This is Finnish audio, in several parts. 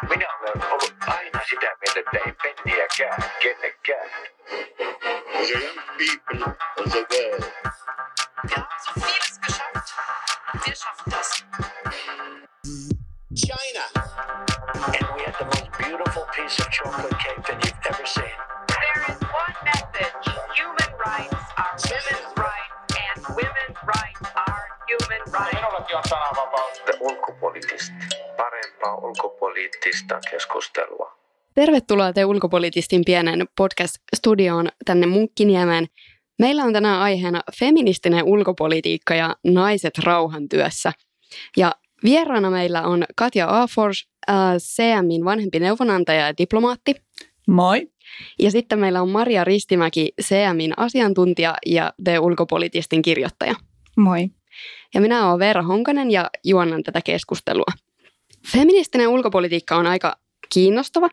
ulkopoliittista. Minä Tervetuloa te ulkopoliitistin pienen podcast-studioon tänne Munkkiniemen. Meillä on tänään aiheena feministinen ulkopolitiikka ja naiset rauhantyössä. Ja vieraana meillä on Katja Afors, äh, CMin vanhempi neuvonantaja ja diplomaatti. Moi. Ja sitten meillä on Maria Ristimäki, CMin asiantuntija ja The Ulkopolitistin kirjoittaja. Moi. Ja minä olen Veera Honkanen ja juonnan tätä keskustelua. Feministinen ulkopolitiikka on aika kiinnostava.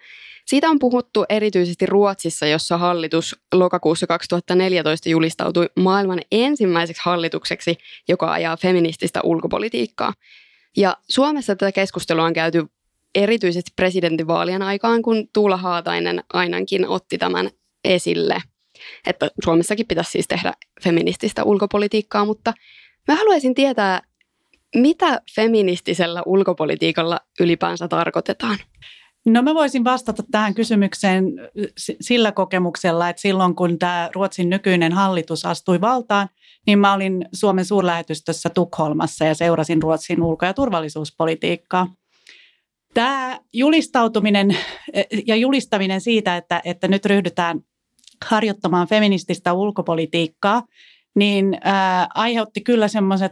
Siitä on puhuttu erityisesti Ruotsissa, jossa hallitus lokakuussa 2014 julistautui maailman ensimmäiseksi hallitukseksi, joka ajaa feminististä ulkopolitiikkaa. Ja Suomessa tätä keskustelua on käyty erityisesti presidentinvaalien aikaan, kun Tuula Haatainen ainakin otti tämän esille, että Suomessakin pitäisi siis tehdä feminististä ulkopolitiikkaa, mutta mä haluaisin tietää, mitä feministisellä ulkopolitiikalla ylipäänsä tarkoitetaan? No mä voisin vastata tähän kysymykseen sillä kokemuksella, että silloin kun tämä Ruotsin nykyinen hallitus astui valtaan, niin mä olin Suomen suurlähetystössä Tukholmassa ja seurasin Ruotsin ulko- ja turvallisuuspolitiikkaa. Tämä julistautuminen eh, ja julistaminen siitä, että, että nyt ryhdytään harjoittamaan feminististä ulkopolitiikkaa, niin ää, aiheutti kyllä semmoiset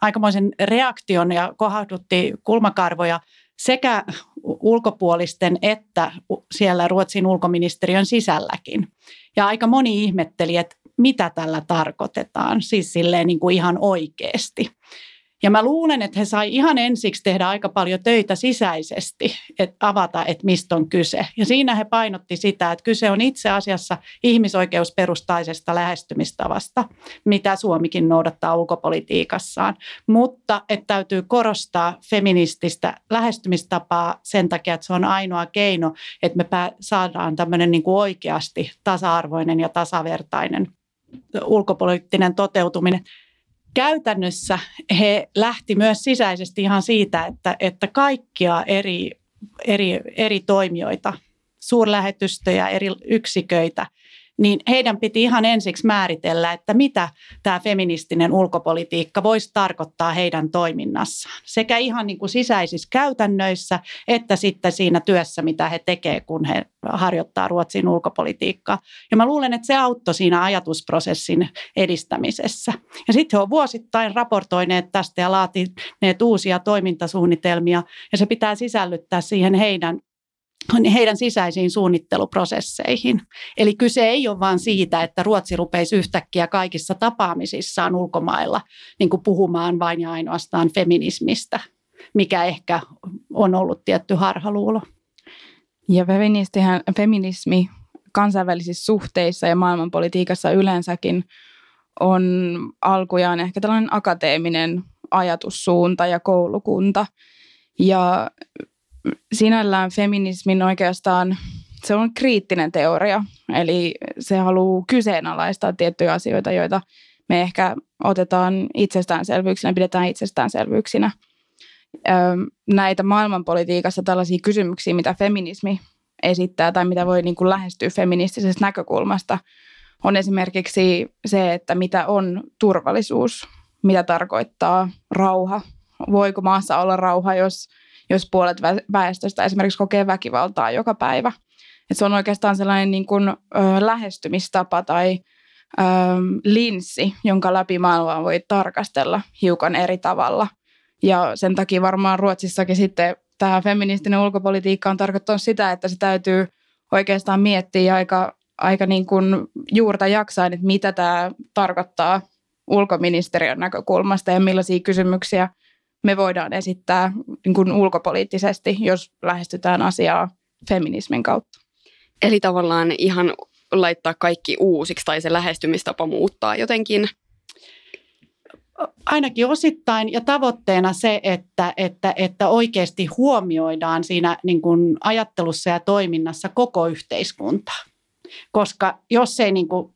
aikamoisen reaktion ja kohahdutti kulmakarvoja sekä ulkopuolisten että siellä Ruotsin ulkoministeriön sisälläkin. Ja aika moni ihmetteli, että mitä tällä tarkoitetaan, siis silleen niin kuin ihan oikeasti. Ja mä luulen, että he sai ihan ensiksi tehdä aika paljon töitä sisäisesti, että avata, että mistä on kyse. Ja siinä he painotti sitä, että kyse on itse asiassa ihmisoikeusperustaisesta lähestymistavasta, mitä Suomikin noudattaa ulkopolitiikassaan. Mutta että täytyy korostaa feminististä lähestymistapaa sen takia, että se on ainoa keino, että me saadaan tämmöinen niin kuin oikeasti tasa-arvoinen ja tasavertainen ulkopoliittinen toteutuminen käytännössä he lähti myös sisäisesti ihan siitä, että, että kaikkia eri, eri, eri toimijoita, suurlähetystöjä, eri yksiköitä, niin heidän piti ihan ensiksi määritellä, että mitä tämä feministinen ulkopolitiikka voisi tarkoittaa heidän toiminnassaan. Sekä ihan niin kuin sisäisissä käytännöissä, että sitten siinä työssä, mitä he tekevät, kun he harjoittaa Ruotsin ulkopolitiikkaa. Ja mä luulen, että se auttoi siinä ajatusprosessin edistämisessä. Ja sitten he on vuosittain raportoineet tästä ja laatineet uusia toimintasuunnitelmia, ja se pitää sisällyttää siihen heidän heidän sisäisiin suunnitteluprosesseihin. Eli kyse ei ole vain siitä, että Ruotsi rupeisi yhtäkkiä kaikissa tapaamisissaan ulkomailla niin kuin puhumaan vain ja ainoastaan feminismistä, mikä ehkä on ollut tietty harhaluulo. Ja feminismi kansainvälisissä suhteissa ja maailmanpolitiikassa yleensäkin on alkujaan ehkä tällainen akateeminen ajatussuunta ja koulukunta. Ja sinällään feminismin oikeastaan se on kriittinen teoria, eli se haluaa kyseenalaistaa tiettyjä asioita, joita me ehkä otetaan itsestäänselvyyksinä, pidetään itsestäänselvyyksinä. Näitä maailmanpolitiikassa tällaisia kysymyksiä, mitä feminismi esittää tai mitä voi niin kuin lähestyä feministisestä näkökulmasta, on esimerkiksi se, että mitä on turvallisuus, mitä tarkoittaa rauha, voiko maassa olla rauha, jos jos puolet väestöstä esimerkiksi kokee väkivaltaa joka päivä. Et se on oikeastaan sellainen niin kuin, ö, lähestymistapa tai ö, linssi, jonka läpi maailmaa voi tarkastella hiukan eri tavalla. Ja sen takia varmaan Ruotsissakin sitten tämä feministinen ulkopolitiikka on tarkoittanut sitä, että se täytyy oikeastaan miettiä aika, aika niin kuin juurta jaksain, että mitä tämä tarkoittaa ulkoministeriön näkökulmasta ja millaisia kysymyksiä – me voidaan esittää niin kuin ulkopoliittisesti, jos lähestytään asiaa feminismin kautta. Eli tavallaan ihan laittaa kaikki uusiksi tai se lähestymistapa muuttaa jotenkin? ainakin osittain ja tavoitteena se, että, että, että oikeasti huomioidaan siinä niin kuin ajattelussa ja toiminnassa koko yhteiskuntaa. Koska jos ei niin kuin,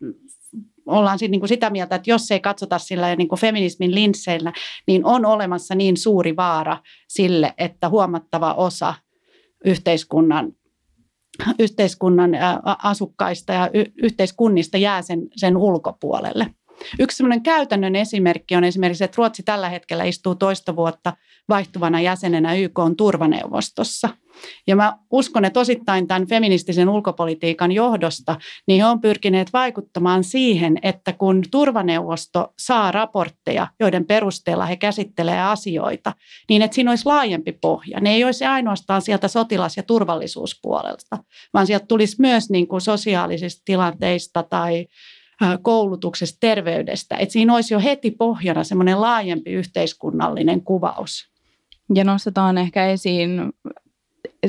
ollaan niin kuin sitä mieltä, että jos ei katsota sillä niin kuin feminismin linsseillä, niin on olemassa niin suuri vaara sille, että huomattava osa yhteiskunnan yhteiskunnan asukkaista ja yhteiskunnista jää sen, sen ulkopuolelle. Yksi sellainen käytännön esimerkki on esimerkiksi, että Ruotsi tällä hetkellä istuu toista vuotta vaihtuvana jäsenenä YK on turvaneuvostossa. Ja mä uskon, että osittain tämän feministisen ulkopolitiikan johdosta, niin he on pyrkineet vaikuttamaan siihen, että kun turvaneuvosto saa raportteja, joiden perusteella he käsittelee asioita, niin että siinä olisi laajempi pohja. Ne ei olisi ainoastaan sieltä sotilas- ja turvallisuuspuolelta, vaan sieltä tulisi myös niin kuin sosiaalisista tilanteista tai koulutuksesta, terveydestä. Että siinä olisi jo heti pohjana semmoinen laajempi yhteiskunnallinen kuvaus. Ja nostetaan ehkä esiin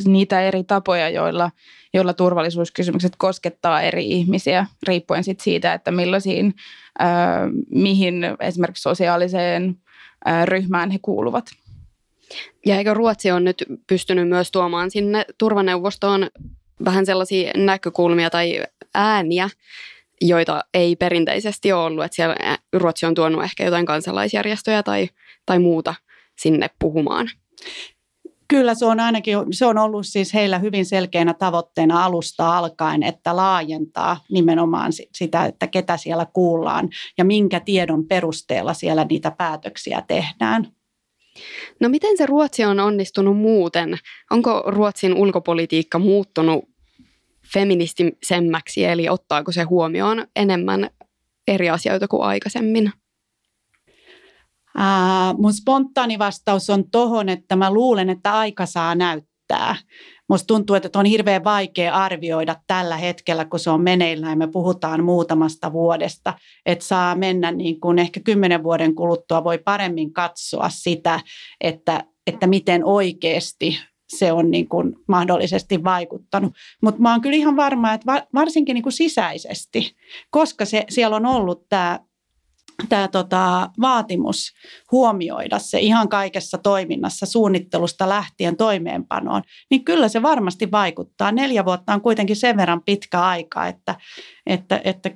niitä eri tapoja, joilla, joilla turvallisuuskysymykset koskettaa eri ihmisiä, riippuen sit siitä, että millaisiin, äh, mihin esimerkiksi sosiaaliseen äh, ryhmään he kuuluvat. Ja eikö Ruotsi on nyt pystynyt myös tuomaan sinne turvaneuvostoon vähän sellaisia näkökulmia tai ääniä, joita ei perinteisesti ole ollut. Että siellä Ruotsi on tuonut ehkä jotain kansalaisjärjestöjä tai, tai muuta sinne puhumaan. Kyllä se on ainakin, se on ollut siis heillä hyvin selkeänä tavoitteena alusta alkaen, että laajentaa nimenomaan sitä, että ketä siellä kuullaan ja minkä tiedon perusteella siellä niitä päätöksiä tehdään. No miten se Ruotsi on onnistunut muuten? Onko Ruotsin ulkopolitiikka muuttunut feministisemmäksi, eli ottaako se huomioon enemmän eri asioita kuin aikaisemmin? Ää, mun spontaani vastaus on tohon, että mä luulen, että aika saa näyttää. Musta tuntuu, että on hirveän vaikea arvioida tällä hetkellä, kun se on meneillään. Me puhutaan muutamasta vuodesta, että saa mennä niin kuin ehkä kymmenen vuoden kuluttua voi paremmin katsoa sitä, että, että miten oikeasti se on niin kuin mahdollisesti vaikuttanut. Mutta mä oon kyllä ihan varma, että varsinkin niin kuin sisäisesti, koska se, siellä on ollut tämä tämä tota, vaatimus huomioida se ihan kaikessa toiminnassa suunnittelusta lähtien toimeenpanoon, niin kyllä se varmasti vaikuttaa. Neljä vuotta on kuitenkin sen verran pitkä aika, että, että, että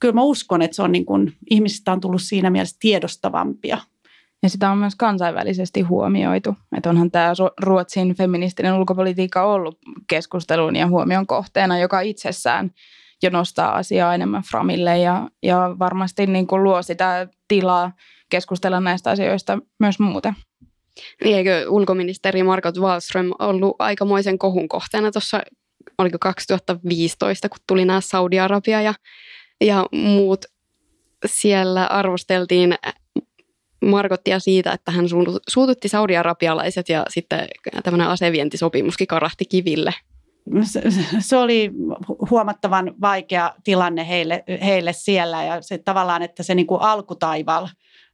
kyllä mä uskon, että se on niin kuin, ihmisistä on tullut siinä mielessä tiedostavampia ja sitä on myös kansainvälisesti huomioitu. Että onhan tämä Ruotsin feministinen ulkopolitiikka ollut keskustelun ja huomion kohteena, joka itsessään jo nostaa asiaa enemmän framille ja, ja varmasti niin kuin luo sitä tilaa keskustella näistä asioista myös muuten. Niin eikö ulkoministeri Margot Wallström ollut aikamoisen kohun kohteena tuossa, oliko 2015, kun tuli nämä Saudi-Arabia ja, ja muut siellä arvosteltiin Markottia siitä, että hän suututti saudi-arabialaiset ja sitten tämmöinen asevientisopimuskin karahti kiville. Se, se oli huomattavan vaikea tilanne heille, heille siellä ja se tavallaan, että se niin alkutaival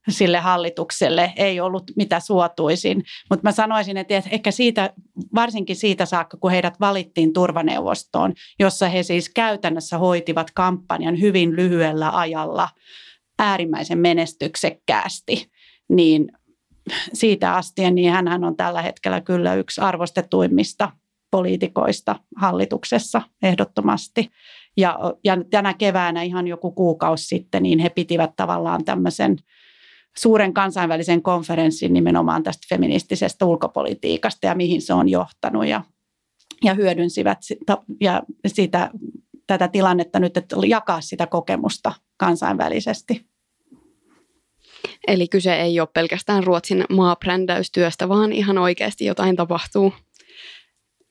sille hallitukselle ei ollut mitä suotuisin. Mutta mä sanoisin, että ehkä siitä, varsinkin siitä saakka, kun heidät valittiin turvaneuvostoon, jossa he siis käytännössä hoitivat kampanjan hyvin lyhyellä ajalla äärimmäisen menestyksekkäästi, niin siitä asti, niin hän on tällä hetkellä kyllä yksi arvostetuimmista poliitikoista hallituksessa ehdottomasti. Ja, ja tänä keväänä ihan joku kuukausi sitten, niin he pitivät tavallaan tämmöisen suuren kansainvälisen konferenssin nimenomaan tästä feministisestä ulkopolitiikasta ja mihin se on johtanut ja, ja hyödynsivät sitä, ja sitä, tätä tilannetta nyt, että jakaa sitä kokemusta kansainvälisesti. Eli kyse ei ole pelkästään Ruotsin maabrändäystyöstä, vaan ihan oikeasti jotain tapahtuu.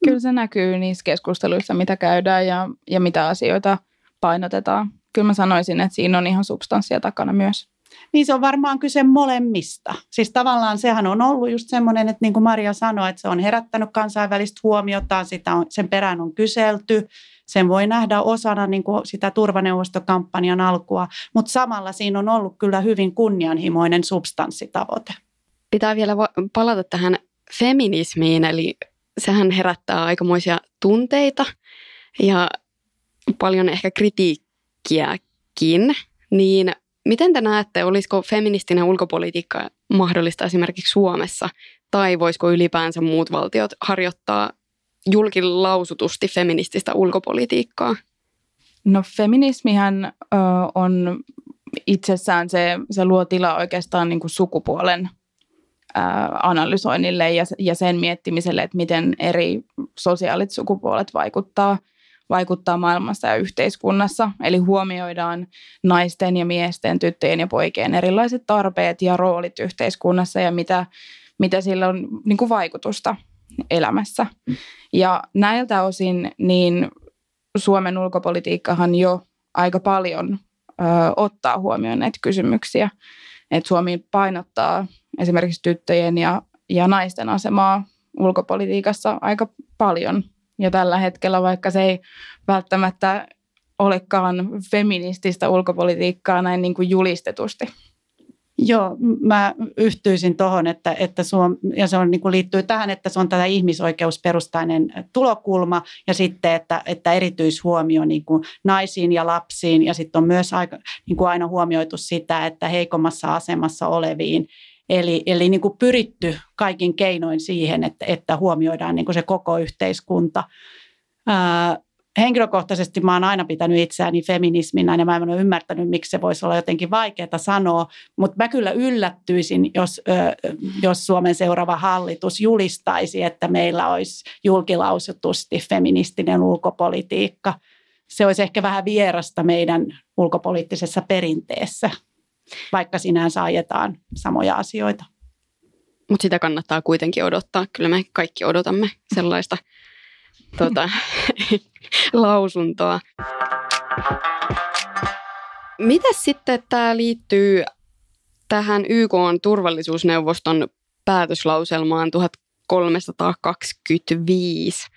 Kyllä se näkyy niissä keskusteluissa, mitä käydään ja, ja mitä asioita painotetaan. Kyllä mä sanoisin, että siinä on ihan substanssia takana myös. Niin se on varmaan kyse molemmista. Siis tavallaan sehän on ollut just semmoinen, että niin kuin Maria sanoi, että se on herättänyt kansainvälistä huomiota, sitä on, sen perään on kyselty. Sen voi nähdä osana niin kuin sitä turvaneuvostokampanjan alkua, mutta samalla siinä on ollut kyllä hyvin kunnianhimoinen substanssitavoite. Pitää vielä palata tähän feminismiin, eli sehän herättää aikamoisia tunteita ja paljon ehkä kritiikkiäkin, niin Miten te näette, olisiko feministinen ulkopolitiikka mahdollista esimerkiksi Suomessa, tai voisiko ylipäänsä muut valtiot harjoittaa julkilausutusti feminististä ulkopolitiikkaa? No feminismihän ö, on itsessään se, se luo tilaa oikeastaan niin kuin sukupuolen ö, analysoinnille ja, ja sen miettimiselle, että miten eri sosiaalit sukupuolet vaikuttaa, vaikuttaa maailmassa ja yhteiskunnassa. Eli huomioidaan naisten ja miesten, tyttöjen ja poikien erilaiset tarpeet ja roolit yhteiskunnassa ja mitä, mitä sillä on niin kuin vaikutusta elämässä. Ja näiltä osin niin Suomen ulkopolitiikkahan jo aika paljon ö, ottaa huomioon näitä kysymyksiä. Et Suomi painottaa esimerkiksi tyttöjen ja, ja naisten asemaa ulkopolitiikassa aika paljon. Ja tällä hetkellä, vaikka se ei välttämättä olekaan feminististä ulkopolitiikkaa näin niin kuin julistetusti. Joo, mä yhtyisin tuohon, että, että Suom, ja se on, niin kuin liittyy tähän, että se on tätä ihmisoikeusperustainen tulokulma ja sitten, että, että erityishuomio niin kuin naisiin ja lapsiin ja sitten on myös aika, niin kuin aina huomioitu sitä, että heikommassa asemassa oleviin. Eli, eli niin kuin pyritty kaikin keinoin siihen, että, että huomioidaan niin kuin se koko yhteiskunta. Ää, henkilökohtaisesti mä oon aina pitänyt itseäni feminisminä ja mä en ole ymmärtänyt, miksi se voisi olla jotenkin vaikeaa sanoa, mutta mä kyllä yllättyisin, jos, jos Suomen seuraava hallitus julistaisi, että meillä olisi julkilausutusti feministinen ulkopolitiikka. Se olisi ehkä vähän vierasta meidän ulkopoliittisessa perinteessä, vaikka sinänsä ajetaan samoja asioita. Mutta sitä kannattaa kuitenkin odottaa. Kyllä me kaikki odotamme sellaista tuota, lausuntoa. Miten sitten tämä liittyy tähän YK turvallisuusneuvoston päätöslauselmaan 1325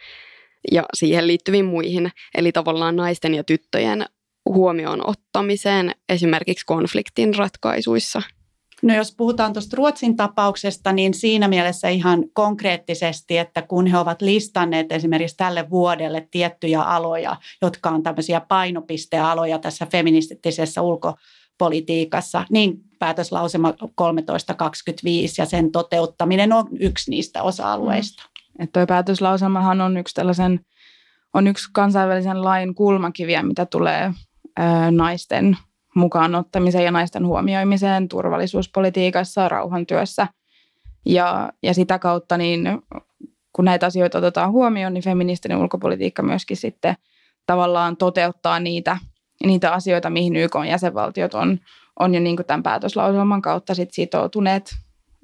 ja siihen liittyviin muihin, eli tavallaan naisten ja tyttöjen huomioon ottamiseen esimerkiksi konfliktin ratkaisuissa – No jos puhutaan tuosta Ruotsin tapauksesta, niin siinä mielessä ihan konkreettisesti, että kun he ovat listanneet esimerkiksi tälle vuodelle tiettyjä aloja, jotka on tämmöisiä painopistealoja tässä feministisessä ulkopolitiikassa, niin päätöslausema 1325 ja sen toteuttaminen on yksi niistä osa-alueista. Mm. Että päätöslauselmahan on yksi tällaisen, on yksi kansainvälisen lain kulmakiviä, mitä tulee ää, naisten mukaan ottamiseen ja naisten huomioimiseen turvallisuuspolitiikassa, rauhantyössä. Ja, ja sitä kautta, niin kun näitä asioita otetaan huomioon, niin feministinen ulkopolitiikka myöskin sitten tavallaan toteuttaa niitä, niitä asioita, mihin YK jäsenvaltiot on, on jo niin kuin tämän päätöslauselman kautta sit sitoutuneet.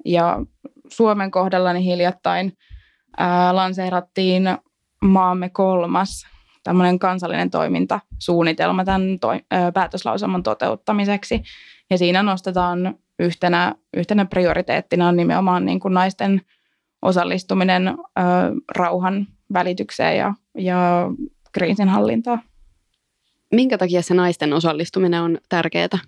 Ja Suomen kohdalla niin hiljattain ää, lanseerattiin maamme kolmas tämmöinen kansallinen toimintasuunnitelma tämän to, ö, päätöslauselman toteuttamiseksi. Ja siinä nostetaan yhtenä, yhtenä prioriteettina on nimenomaan niin kuin naisten osallistuminen ö, rauhan välitykseen ja, ja kriisinhallintaan. Minkä takia se naisten osallistuminen on tärkeää?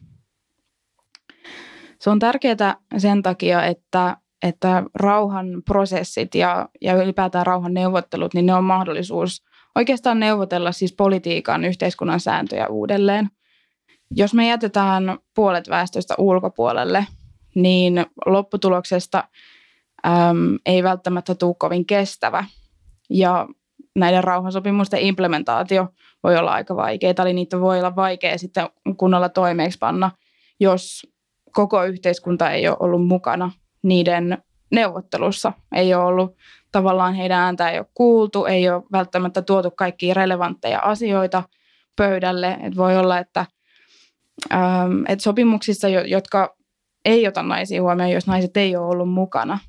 Se on tärkeää sen takia, että, että rauhan prosessit ja, ja ylipäätään rauhan neuvottelut, niin ne on mahdollisuus oikeastaan neuvotella siis politiikan yhteiskunnan sääntöjä uudelleen. Jos me jätetään puolet väestöstä ulkopuolelle, niin lopputuloksesta äm, ei välttämättä tule kovin kestävä. Ja näiden rauhansopimusten implementaatio voi olla aika vaikeaa, eli niitä voi olla vaikea sitten kunnolla toimeekspanna, jos koko yhteiskunta ei ole ollut mukana niiden neuvottelussa, ei ole ollut tavallaan heidän ääntä ei ole kuultu, ei ole välttämättä tuotu kaikkia relevantteja asioita pöydälle. Et voi olla, että, ähm, että sopimuksissa, jotka ei ota naisia huomioon, jos naiset ei ole ollut mukana,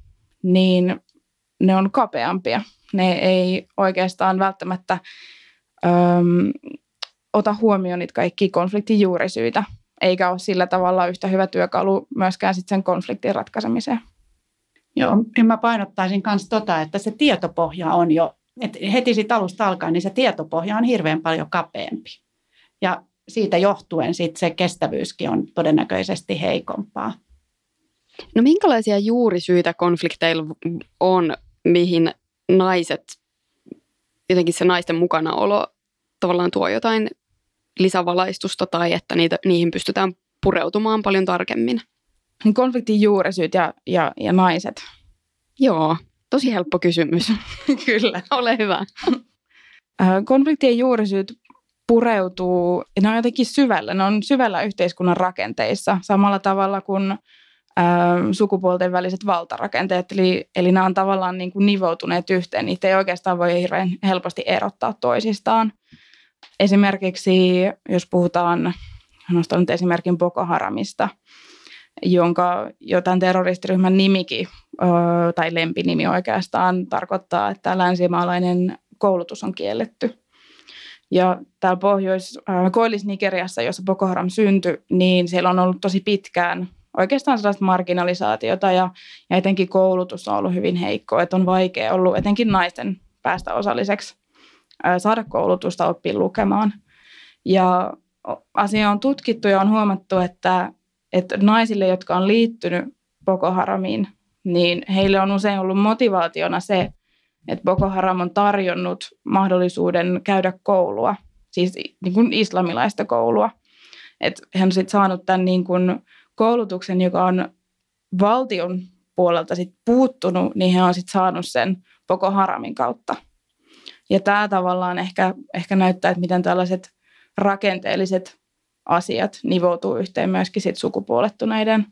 niin ne on kapeampia. Ne ei oikeastaan välttämättä ähm, ota huomioon niitä kaikkia konfliktin juurisyitä, eikä ole sillä tavalla yhtä hyvä työkalu myöskään sit sen konfliktin ratkaisemiseen. Joo, niin mä painottaisin myös tota, että se tietopohja on jo, että heti siitä alusta alkaen, niin se tietopohja on hirveän paljon kapeampi. Ja siitä johtuen sit se kestävyyskin on todennäköisesti heikompaa. No minkälaisia juurisyitä konflikteilla on, mihin naiset, jotenkin se naisten mukanaolo tavallaan tuo jotain lisävalaistusta tai että niitä, niihin pystytään pureutumaan paljon tarkemmin. Niin konfliktin juurisyyt ja, ja, ja naiset. Joo, tosi helppo kysymys. Kyllä. Ole hyvä. Konfliktien juurisyyt pureutuu, ne on jotenkin syvällä, ne on syvällä yhteiskunnan rakenteissa samalla tavalla kuin ä, sukupuolten väliset valtarakenteet, eli, eli nämä on tavallaan niin kuin nivoutuneet yhteen, niitä ei oikeastaan voi hirveän helposti erottaa toisistaan. Esimerkiksi, jos puhutaan, nostan nyt esimerkin Boko Haramista, jonka jotain terroristiryhmän nimikin, tai lempinimi oikeastaan, tarkoittaa, että länsimaalainen koulutus on kielletty. Ja täällä Pohjois, äh, Koillis-Nigeriassa, jossa Boko Haram syntyi, niin siellä on ollut tosi pitkään oikeastaan sellaista marginalisaatiota ja, ja etenkin koulutus on ollut hyvin heikko, että on vaikea ollut etenkin naisten päästä osalliseksi, saada koulutusta, oppia lukemaan. Ja asia on tutkittu ja on huomattu, että, että naisille, jotka on liittynyt Boko Haramiin, niin heille on usein ollut motivaationa se, että Boko Haram on tarjonnut mahdollisuuden käydä koulua, siis niin kuin islamilaista koulua. Että hän on sitten saanut tämän niin kuin koulutuksen, joka on valtion puolelta sit puuttunut, niin hän on sitten saanut sen Boko Haramin kautta. Ja tämä tavallaan ehkä, ehkä näyttää, että miten tällaiset rakenteelliset asiat nivoutuu yhteen myöskin sit sukupuolettuneiden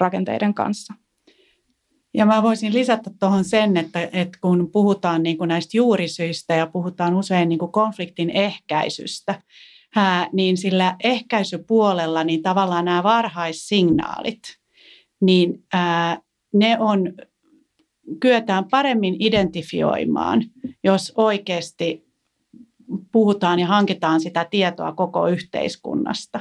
rakenteiden kanssa. Ja mä voisin lisätä tuohon sen, että, että kun puhutaan niin kuin näistä juurisyistä ja puhutaan usein niin kuin konfliktin ehkäisystä, niin sillä ehkäisypuolella niin tavallaan nämä varhaissignaalit, niin ne on, kyetään paremmin identifioimaan, jos oikeasti puhutaan ja hankitaan sitä tietoa koko yhteiskunnasta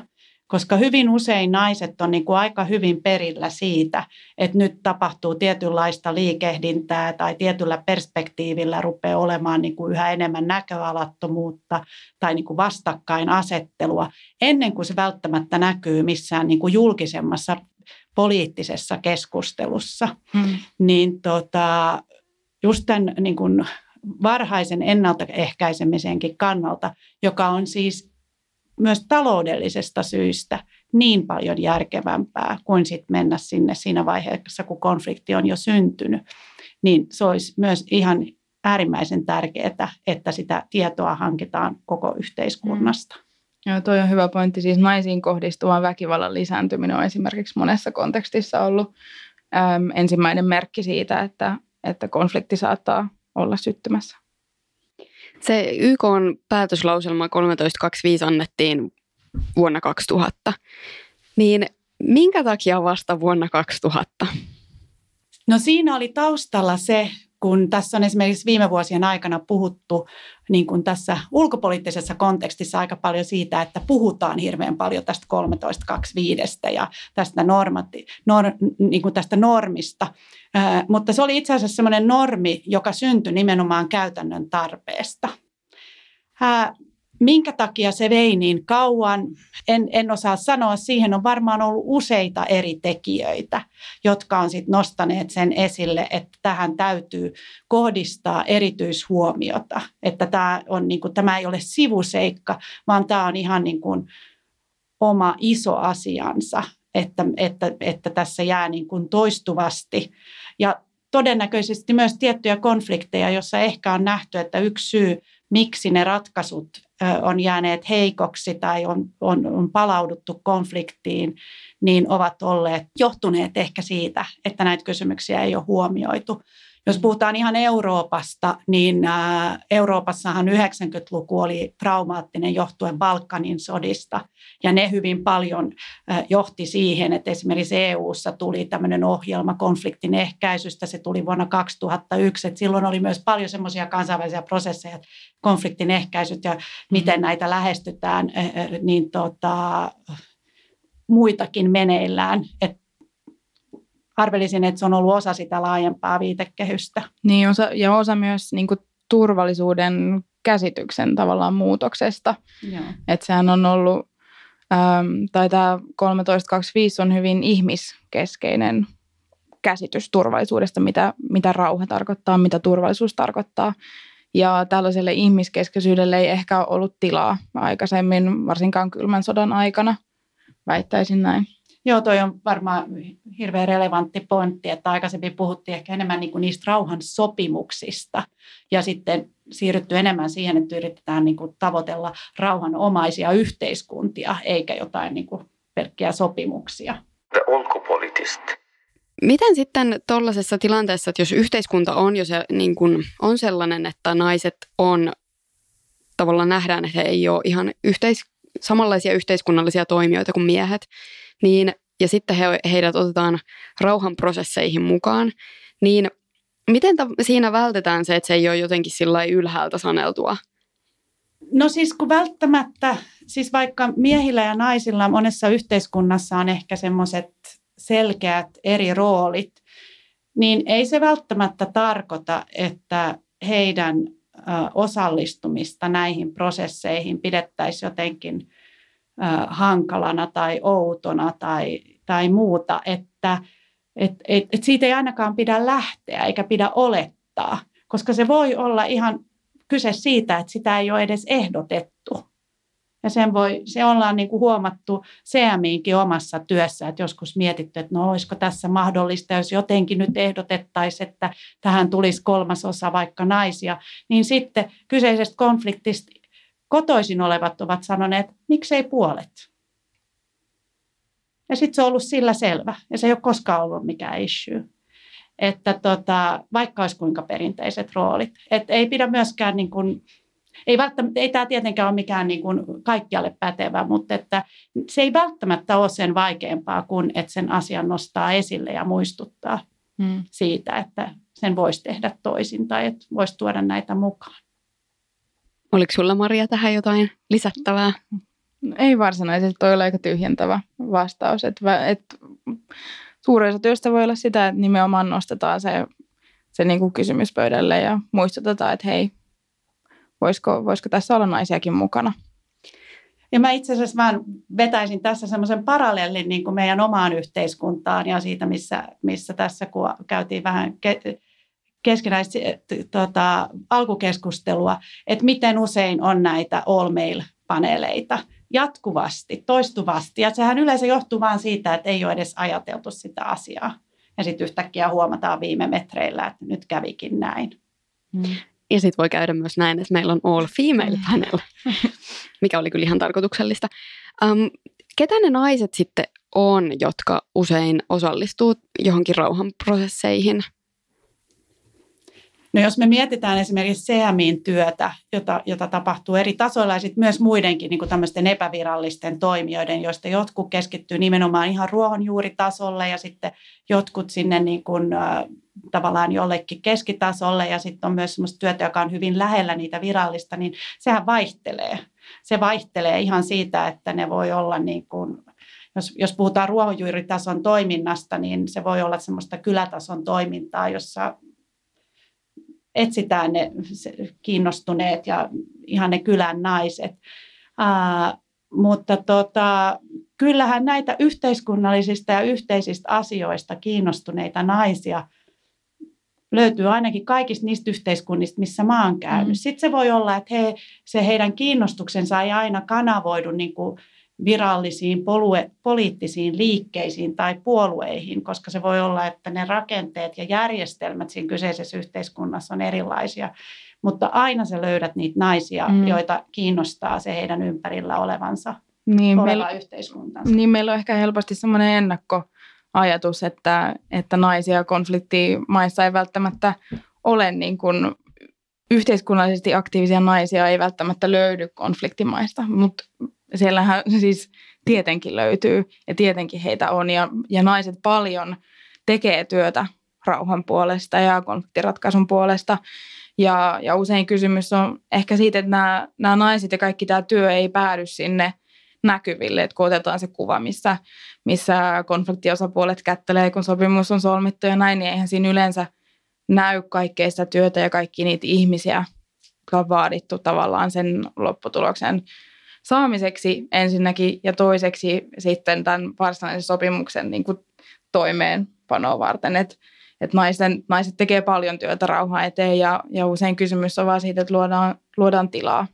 koska hyvin usein naiset on niin kuin aika hyvin perillä siitä, että nyt tapahtuu tietynlaista liikehdintää tai tietyllä perspektiivillä rupeaa olemaan niin kuin yhä enemmän näköalattomuutta tai niin kuin vastakkainasettelua, ennen kuin se välttämättä näkyy missään niin kuin julkisemmassa poliittisessa keskustelussa. Hmm. Niin tota, just tämän niin kuin varhaisen ennaltaehkäisemisenkin kannalta, joka on siis myös taloudellisesta syystä niin paljon järkevämpää kuin sit mennä sinne siinä vaiheessa, kun konflikti on jo syntynyt. Niin se olisi myös ihan äärimmäisen tärkeää, että sitä tietoa hankitaan koko yhteiskunnasta. Mm. Joo, toi on hyvä pointti. Siis naisiin kohdistuvan väkivallan lisääntyminen on esimerkiksi monessa kontekstissa ollut äm, ensimmäinen merkki siitä, että, että konflikti saattaa olla syttymässä. Se YK on päätöslauselma 1325 annettiin vuonna 2000. Niin minkä takia vasta vuonna 2000? No siinä oli taustalla se, kun tässä on esimerkiksi viime vuosien aikana puhuttu niin kuin tässä ulkopoliittisessa kontekstissa aika paljon siitä, että puhutaan hirveän paljon tästä 1325 ja tästä, normati, nor, niin kuin tästä normista. Mutta se oli itse asiassa sellainen normi, joka syntyi nimenomaan käytännön tarpeesta. Minkä takia se vei niin kauan, en, en osaa sanoa. Siihen on varmaan ollut useita eri tekijöitä, jotka on sitten nostaneet sen esille, että tähän täytyy kohdistaa erityishuomiota. Että tämä, on, niin kuin, tämä ei ole sivuseikka, vaan tämä on ihan niin kuin oma iso asiansa, että, että, että tässä jää niin kuin toistuvasti. Ja todennäköisesti myös tiettyjä konflikteja, joissa ehkä on nähty, että yksi syy, miksi ne ratkaisut on jääneet heikoksi tai on, on, on palauduttu konfliktiin, niin ovat olleet johtuneet ehkä siitä, että näitä kysymyksiä ei ole huomioitu. Jos puhutaan ihan Euroopasta, niin Euroopassahan 90-luku oli traumaattinen johtuen Balkanin sodista. Ja ne hyvin paljon johti siihen, että esimerkiksi EU:ssa tuli tämmöinen ohjelma konfliktin ehkäisystä. Se tuli vuonna 2001. Et silloin oli myös paljon semmoisia kansainvälisiä prosesseja, konfliktin ehkäisyt ja miten näitä lähestytään, niin tota, muitakin meneillään. Et arvelisin, että se on ollut osa sitä laajempaa viitekehystä. Niin, osa, ja osa myös niin kuin turvallisuuden käsityksen tavallaan muutoksesta. Että sehän on ollut, äm, tai tämä 1325 on hyvin ihmiskeskeinen käsitys turvallisuudesta, mitä, mitä rauha tarkoittaa, mitä turvallisuus tarkoittaa. Ja tällaiselle ihmiskeskeisyydelle ei ehkä ollut tilaa aikaisemmin, varsinkaan kylmän sodan aikana – väittäisin näin. Joo, toi on varmaan hirveän relevantti pointti, että aikaisemmin puhuttiin ehkä enemmän niin kuin niistä rauhan sopimuksista ja sitten siirrytty enemmän siihen, että yritetään niin kuin tavoitella rauhanomaisia yhteiskuntia eikä jotain niin kuin pelkkiä sopimuksia. ulkopoliittisesti. Miten sitten tuollaisessa tilanteessa, että jos yhteiskunta on jo se, niin kun, on sellainen, että naiset on, tavallaan nähdään, että he ei ole ihan yhteis, samanlaisia yhteiskunnallisia toimijoita kuin miehet, niin, ja sitten he, heidät otetaan rauhanprosesseihin mukaan, niin miten ta, siinä vältetään se, että se ei ole jotenkin sillä ylhäältä saneltua? No siis kun välttämättä, siis vaikka miehillä ja naisilla monessa yhteiskunnassa on ehkä semmoiset selkeät eri roolit, niin ei se välttämättä tarkoita, että heidän osallistumista näihin prosesseihin pidettäisiin jotenkin hankalana tai outona tai, tai muuta, että et, et, et siitä ei ainakaan pidä lähteä eikä pidä olettaa, koska se voi olla ihan kyse siitä, että sitä ei ole edes ehdotettu. Ja sen voi, se ollaan niin kuin huomattu CMIinkin omassa työssä, että joskus mietitty, että no olisiko tässä mahdollista, jos jotenkin nyt ehdotettaisiin, että tähän tulisi kolmasosa vaikka naisia, niin sitten kyseisestä konfliktista kotoisin olevat ovat sanoneet, miksei puolet. Ja sitten se on ollut sillä selvä, ja se ei ole koskaan ollut mikään issue. Että tota, vaikka olisi kuinka perinteiset roolit. Et ei pidä myöskään niin kuin, ei, välttämättä, ei tämä tietenkään ole mikään niin kuin kaikkialle pätevä, mutta että se ei välttämättä ole sen vaikeampaa kuin, että sen asian nostaa esille ja muistuttaa hmm. siitä, että sen voisi tehdä toisin tai että voisi tuoda näitä mukaan. Oliko sulla Maria tähän jotain lisättävää? Ei varsinaisesti, toi oli aika tyhjentävä vastaus. Että et, suurin osa työstä voi olla sitä, että nimenomaan nostetaan se, se niin kuin kysymys pöydälle ja muistutetaan, että hei, voisiko, voisiko tässä olla naisiakin mukana. Ja mä itse asiassa mä vetäisin tässä semmoisen parallellin niin kuin meidän omaan yhteiskuntaan ja siitä, missä, missä tässä kun käytiin vähän ke- keskinäistä tota, alkukeskustelua, että miten usein on näitä all mail-paneeleita jatkuvasti, toistuvasti. Ja sehän yleensä johtuu vain siitä, että ei ole edes ajateltu sitä asiaa. Ja sitten yhtäkkiä huomataan viime metreillä, että nyt kävikin näin. Mm. Ja sitten voi käydä myös näin, että meillä on all female mm. panel, mikä oli kyllä ihan tarkoituksellista. Um, ketä ne naiset sitten on, jotka usein osallistuu johonkin rauhanprosesseihin – No jos me mietitään esimerkiksi CMIin työtä, jota, jota tapahtuu eri tasoilla ja sitten myös muidenkin niin kuin tämmöisten epävirallisten toimijoiden, joista jotkut keskittyy nimenomaan ihan ruohonjuuritasolle ja sitten jotkut sinne niin kuin, tavallaan jollekin keskitasolle ja sitten on myös semmoista työtä, joka on hyvin lähellä niitä virallista, niin sehän vaihtelee. Se vaihtelee ihan siitä, että ne voi olla niin kuin jos, jos puhutaan ruohonjuuritason toiminnasta, niin se voi olla semmoista kylätason toimintaa, jossa etsitään ne kiinnostuneet ja ihan ne kylän naiset. Ää, mutta tota, kyllähän näitä yhteiskunnallisista ja yhteisistä asioista kiinnostuneita naisia löytyy ainakin kaikista niistä yhteiskunnista, missä mä oon käynyt. Mm. Sitten se voi olla, että he, se heidän kiinnostuksensa ei aina kanavoidu niin kuin virallisiin polue, poliittisiin liikkeisiin tai puolueihin, koska se voi olla, että ne rakenteet ja järjestelmät siinä kyseisessä yhteiskunnassa on erilaisia. Mutta aina sä löydät niitä naisia, mm. joita kiinnostaa se heidän ympärillä olevansa niin, oleva meillä, yhteiskuntansa. Niin meillä on ehkä helposti semmoinen ennakkoajatus, että, että naisia konfliktimaissa ei välttämättä ole niin kuin yhteiskunnallisesti aktiivisia naisia ei välttämättä löydy konfliktimaista, mutta siellähän siis tietenkin löytyy ja tietenkin heitä on ja, ja naiset paljon tekee työtä rauhan puolesta ja konfliktiratkaisun puolesta. Ja, ja usein kysymys on ehkä siitä, että nämä, nämä naiset ja kaikki tämä työ ei päädy sinne näkyville, että kun otetaan se kuva, missä, missä konfliktiosapuolet kättelee, kun sopimus on solmittu ja näin, niin eihän siinä yleensä näy kaikkea sitä työtä ja kaikki niitä ihmisiä, jotka on vaadittu tavallaan sen lopputuloksen saamiseksi ensinnäkin ja toiseksi sitten tämän varsinaisen sopimuksen niin kuin toimeenpanoa varten. Että et naisten, naiset tekee paljon työtä rauhan eteen ja, ja usein kysymys on vaan siitä, että luodaan, luodaan tilaa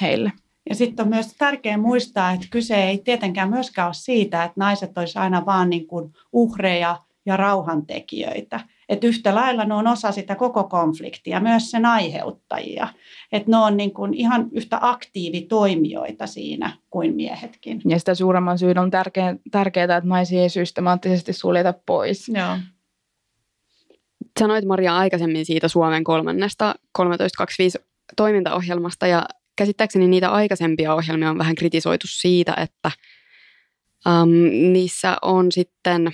heille. Ja sitten on myös tärkeää muistaa, että kyse ei tietenkään myöskään ole siitä, että naiset olisivat aina vaan niin uhreja ja rauhantekijöitä. Että yhtä lailla ne on osa sitä koko konfliktia, myös sen aiheuttajia. Että ne on niin kuin ihan yhtä aktiivitoimijoita siinä kuin miehetkin. Ja sitä suuremman syyn on tärkeää, tärkeää että naisia ei systemaattisesti suljeta pois. Joo. Sanoit Maria aikaisemmin siitä Suomen kolmannesta 1325 toimintaohjelmasta ja käsittääkseni niitä aikaisempia ohjelmia on vähän kritisoitu siitä, että um, niissä on sitten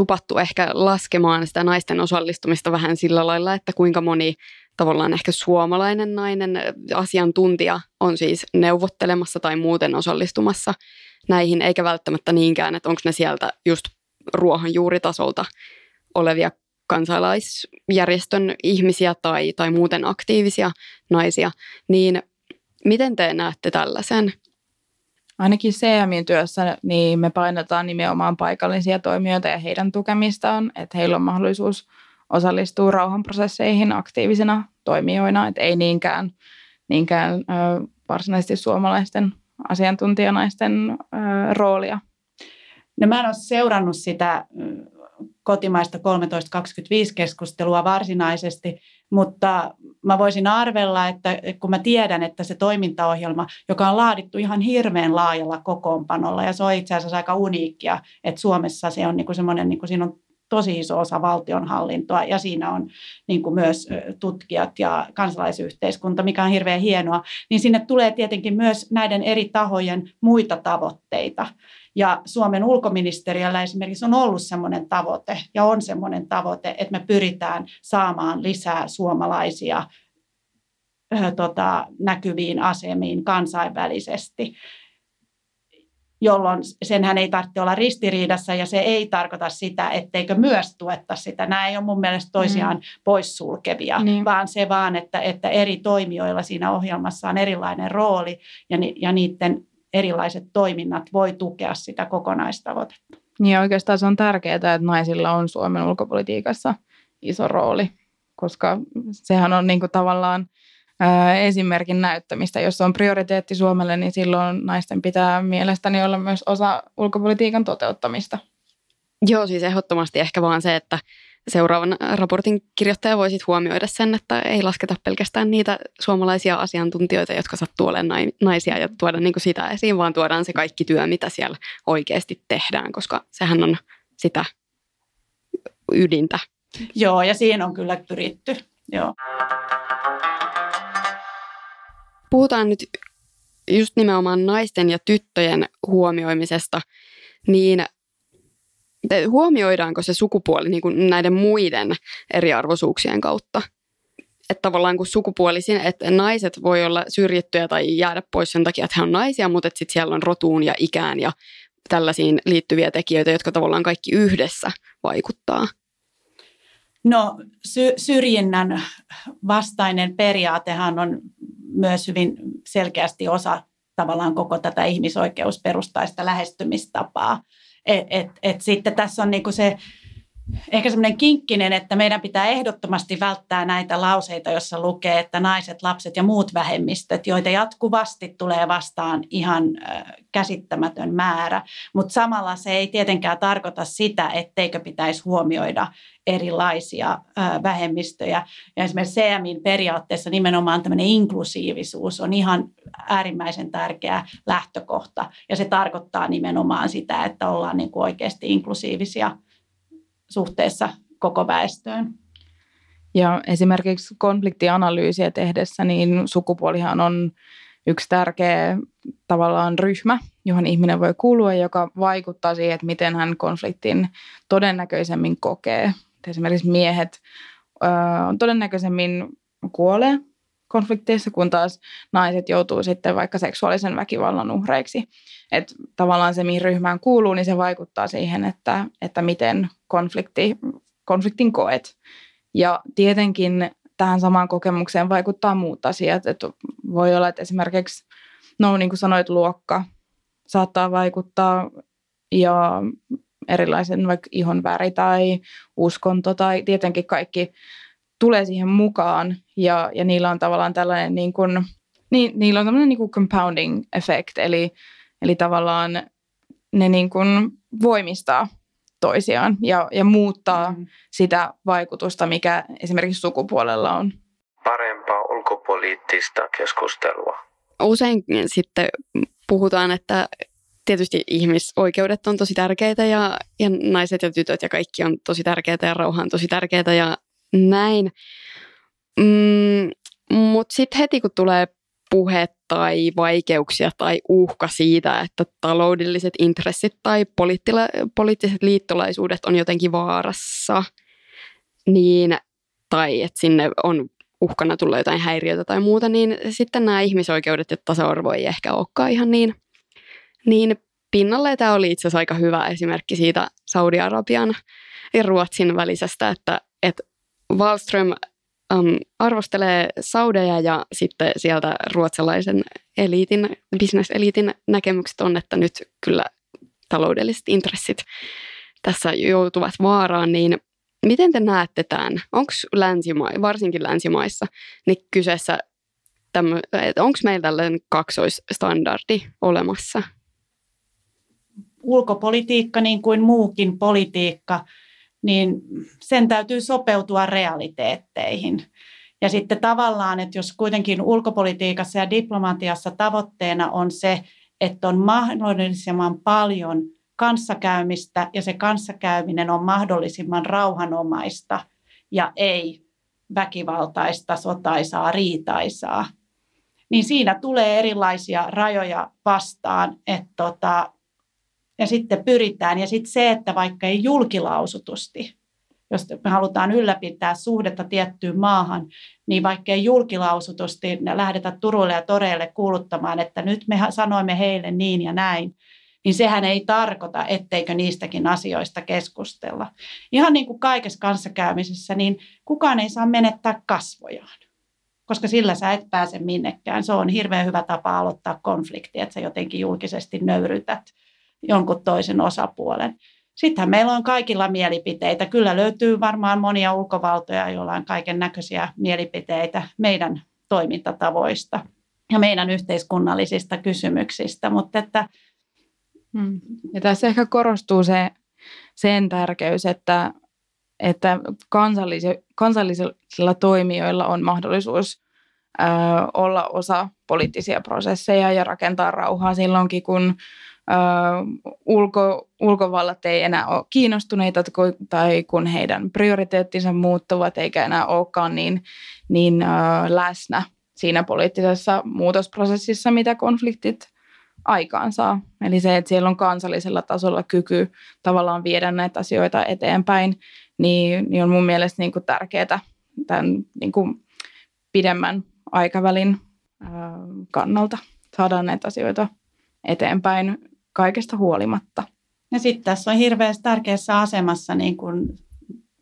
tupattu ehkä laskemaan sitä naisten osallistumista vähän sillä lailla, että kuinka moni tavallaan ehkä suomalainen nainen asiantuntija on siis neuvottelemassa tai muuten osallistumassa näihin, eikä välttämättä niinkään, että onko ne sieltä just ruohonjuuritasolta olevia kansalaisjärjestön ihmisiä tai, tai muuten aktiivisia naisia, niin miten te näette tällaisen? Ainakin CMin työssä niin me painotaan nimenomaan paikallisia toimijoita ja heidän tukemistaan, että heillä on mahdollisuus osallistua rauhanprosesseihin aktiivisina toimijoina, että ei niinkään, niinkään varsinaisesti suomalaisten asiantuntijanaisten roolia. No mä en ole seurannut sitä kotimaista 1325-keskustelua varsinaisesti, mutta mä voisin arvella, että kun mä tiedän, että se toimintaohjelma, joka on laadittu ihan hirveän laajalla kokoonpanolla, ja se on itse asiassa aika uniikkia, että Suomessa se on niin kuin semmoinen, niin kuin siinä on tosi iso osa valtionhallintoa ja siinä on niin kuin myös tutkijat ja kansalaisyhteiskunta, mikä on hirveän hienoa, niin sinne tulee tietenkin myös näiden eri tahojen muita tavoitteita. Ja Suomen ulkoministeriöllä esimerkiksi on ollut semmoinen tavoite ja on semmoinen tavoite, että me pyritään saamaan lisää suomalaisia tota, näkyviin asemiin kansainvälisesti jolloin senhän ei tarvitse olla ristiriidassa ja se ei tarkoita sitä, etteikö myös tuetta sitä. Nämä ei ole mun mielestä toisiaan mm. poissulkevia, niin. vaan se vaan, että, että eri toimijoilla siinä ohjelmassa on erilainen rooli ja, ni, ja niiden erilaiset toiminnat voi tukea sitä kokonaistavoitetta. Niin oikeastaan se on tärkeää, että naisilla on Suomen ulkopolitiikassa iso rooli, koska sehän on niin kuin tavallaan esimerkin näyttämistä. Jos on prioriteetti Suomelle, niin silloin naisten pitää mielestäni olla myös osa ulkopolitiikan toteuttamista. Joo, siis ehdottomasti ehkä vaan se, että seuraavan raportin kirjoittaja voisi huomioida sen, että ei lasketa pelkästään niitä suomalaisia asiantuntijoita, jotka sattuu olemaan naisia ja tuoda niin kuin sitä esiin, vaan tuodaan se kaikki työ, mitä siellä oikeasti tehdään, koska sehän on sitä ydintä. Joo, ja siihen on kyllä pyritty. Joo. Puhutaan nyt just nimenomaan naisten ja tyttöjen huomioimisesta, niin huomioidaanko se sukupuoli niin kuin näiden muiden eriarvoisuuksien kautta? Että tavallaan kun sukupuoli, että naiset voi olla syrjittyjä tai jäädä pois sen takia, että he on naisia, mutta sitten siellä on rotuun ja ikään ja tällaisiin liittyviä tekijöitä, jotka tavallaan kaikki yhdessä vaikuttaa. No sy- syrjinnän vastainen periaatehan on myös hyvin selkeästi osa tavallaan koko tätä ihmisoikeusperustaista lähestymistapaa. Et, et, et sitten tässä on niinku se ehkä semmoinen kinkkinen, että meidän pitää ehdottomasti välttää näitä lauseita, joissa lukee, että naiset, lapset ja muut vähemmistöt, joita jatkuvasti tulee vastaan ihan käsittämätön määrä. Mutta samalla se ei tietenkään tarkoita sitä, etteikö pitäisi huomioida erilaisia vähemmistöjä. Ja esimerkiksi CMin periaatteessa nimenomaan tämmöinen inklusiivisuus on ihan äärimmäisen tärkeä lähtökohta. Ja se tarkoittaa nimenomaan sitä, että ollaan niin kuin oikeasti inklusiivisia – suhteessa koko väestöön. Ja esimerkiksi konfliktianalyysiä tehdessä, niin sukupuolihan on yksi tärkeä tavallaan ryhmä, johon ihminen voi kuulua, joka vaikuttaa siihen, että miten hän konfliktin todennäköisemmin kokee. Esimerkiksi miehet ö, todennäköisemmin kuolee konflikteissa, kun taas naiset joutuu sitten vaikka seksuaalisen väkivallan uhreiksi. Että tavallaan se, mihin ryhmään kuuluu, niin se vaikuttaa siihen, että, että miten konflikti, konfliktin koet. Ja tietenkin tähän samaan kokemukseen vaikuttaa muut asiat. Että voi olla, että esimerkiksi, no niin kuin sanoit, luokka saattaa vaikuttaa ja erilaisen vaikka ihon väri tai uskonto tai tietenkin kaikki tulee siihen mukaan ja, ja niillä on tavallaan tällainen niin kuin niin, niillä on tämmöinen niin kuin compounding effect, eli, eli tavallaan ne niin kuin voimistaa toisiaan ja, ja muuttaa mm. sitä vaikutusta, mikä esimerkiksi sukupuolella on. Parempaa ulkopoliittista keskustelua. Usein sitten puhutaan, että tietysti ihmisoikeudet on tosi tärkeitä ja, ja naiset ja tytöt ja kaikki on tosi tärkeitä ja rauha on tosi tärkeitä ja näin. Mm, Mutta sitten heti kun tulee puhe tai vaikeuksia tai uhka siitä, että taloudelliset intressit tai poliittiset liittolaisuudet on jotenkin vaarassa, niin, tai että sinne on uhkana tulla jotain häiriötä tai muuta, niin sitten nämä ihmisoikeudet ja tasa-arvo ei ehkä olekaan ihan niin, niin pinnalle. Tämä oli itse asiassa aika hyvä esimerkki siitä Saudi-Arabian ja Ruotsin välisestä, että, että Wallström um, arvostelee saudeja ja sitten sieltä ruotsalaisen eliitin, bisneseliitin näkemykset on, että nyt kyllä taloudelliset intressit tässä joutuvat vaaraan, niin miten te näette tämän? Onko länsima, varsinkin länsimaissa niin kyseessä, onko meillä tällainen kaksoisstandardi olemassa? Ulkopolitiikka niin kuin muukin politiikka – niin sen täytyy sopeutua realiteetteihin. Ja sitten tavallaan, että jos kuitenkin ulkopolitiikassa ja diplomatiassa tavoitteena on se, että on mahdollisimman paljon kanssakäymistä ja se kanssakäyminen on mahdollisimman rauhanomaista ja ei väkivaltaista, sotaisaa, riitaisaa, niin siinä tulee erilaisia rajoja vastaan, että tota, ja sitten pyritään. Ja sitten se, että vaikka ei julkilausutusti, jos me halutaan ylläpitää suhdetta tiettyyn maahan, niin vaikka ei julkilausutusti lähdetä Turuille ja toreille kuuluttamaan, että nyt me sanoimme heille niin ja näin, niin sehän ei tarkoita, etteikö niistäkin asioista keskustella. Ihan niin kuin kaikessa kanssakäymisessä, niin kukaan ei saa menettää kasvojaan, koska sillä sä et pääse minnekään. Se on hirveän hyvä tapa aloittaa konflikti, että sä jotenkin julkisesti nöyrytät jonkun toisen osapuolen. Sittenhän meillä on kaikilla mielipiteitä. Kyllä löytyy varmaan monia ulkovaltoja, joilla on kaiken näköisiä mielipiteitä meidän toimintatavoista ja meidän yhteiskunnallisista kysymyksistä. Mutta että, hmm. ja tässä ehkä korostuu se, sen tärkeys, että, että kansallis- kansallisilla toimijoilla on mahdollisuus ö, olla osa poliittisia prosesseja ja rakentaa rauhaa silloinkin, kun ulko, ulkovallat ei enää ole kiinnostuneita tai kun heidän prioriteettinsa muuttuvat eikä enää olekaan niin, niin läsnä siinä poliittisessa muutosprosessissa, mitä konfliktit aikaan saa. Eli se, että siellä on kansallisella tasolla kyky tavallaan viedä näitä asioita eteenpäin, niin, niin on mun mielestä niin kuin tärkeää tämän niin kuin pidemmän aikavälin kannalta saada näitä asioita eteenpäin kaikesta huolimatta. Ja sitten tässä on hirveän tärkeässä asemassa niin kuin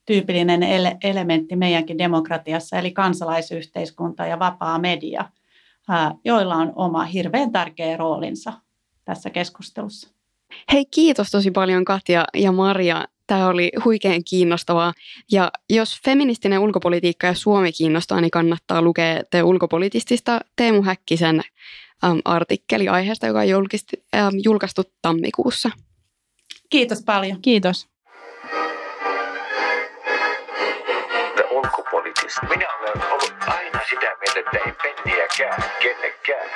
tyypillinen ele- elementti meidänkin demokratiassa, eli kansalaisyhteiskunta ja vapaa media, joilla on oma hirveän tärkeä roolinsa tässä keskustelussa. Hei, kiitos tosi paljon Katja ja Maria. Tämä oli huikean kiinnostavaa. Ja jos feministinen ulkopolitiikka ja Suomi kiinnostaa, niin kannattaa lukea te ulkopolitistista Teemu Häkkisen ähm, artikkeli aiheesta, joka on julkistu, ähm, julkaistu tammikuussa. Kiitos paljon. Kiitos. ulkopoliittista. Minä olen ollut aina sitä mieltä, että ei penniäkään kenellekään.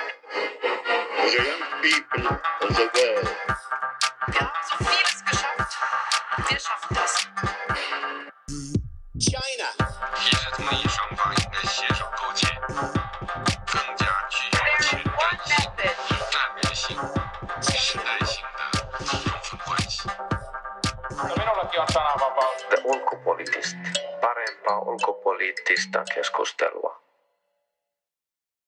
The young people of the world. Wir haben so vieles geschafft. Wir schaffen das. China. Parempaa ulkopoliittista keskustelua.